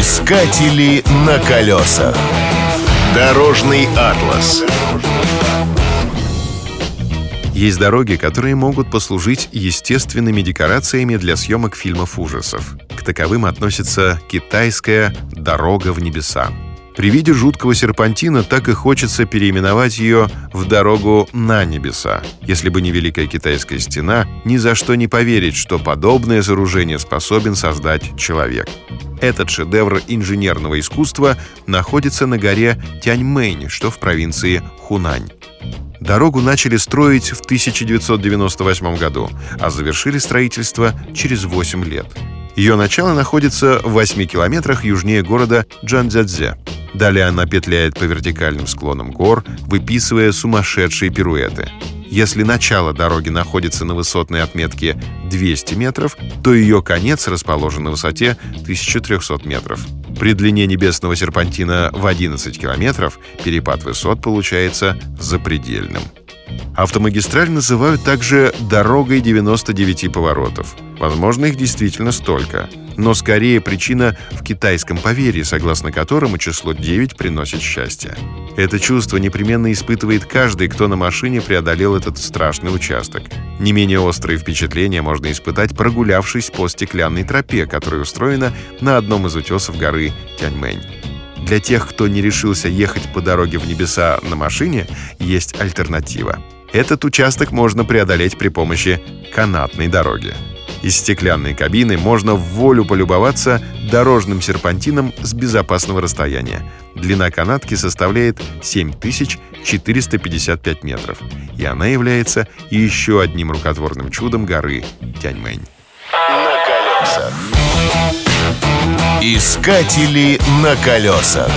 Искатели на колесах. Дорожный атлас. Есть дороги, которые могут послужить естественными декорациями для съемок фильмов ужасов. К таковым относится китайская «Дорога в небеса». При виде жуткого серпантина так и хочется переименовать ее в «Дорогу на небеса». Если бы не Великая Китайская стена, ни за что не поверить, что подобное сооружение способен создать человек. Этот шедевр инженерного искусства находится на горе Тяньмэнь, что в провинции Хунань. Дорогу начали строить в 1998 году, а завершили строительство через 8 лет. Ее начало находится в 8 километрах южнее города Джанцзядзе. Далее она петляет по вертикальным склонам гор, выписывая сумасшедшие пируэты. Если начало дороги находится на высотной отметке 200 метров, то ее конец расположен на высоте 1300 метров. При длине небесного серпантина в 11 километров перепад высот получается запредельным. Автомагистраль называют также «дорогой 99 поворотов». Возможно, их действительно столько. Но скорее причина в китайском поверье, согласно которому число 9 приносит счастье. Это чувство непременно испытывает каждый, кто на машине преодолел этот страшный участок. Не менее острые впечатления можно испытать, прогулявшись по стеклянной тропе, которая устроена на одном из утесов горы Тяньмэнь. Для тех, кто не решился ехать по дороге в небеса на машине, есть альтернатива. Этот участок можно преодолеть при помощи канатной дороги. Из стеклянной кабины можно в волю полюбоваться дорожным серпантином с безопасного расстояния. Длина канатки составляет 7455 метров, и она является еще одним рукотворным чудом горы Тяньмэнь. На колесах. Искатели на колесах.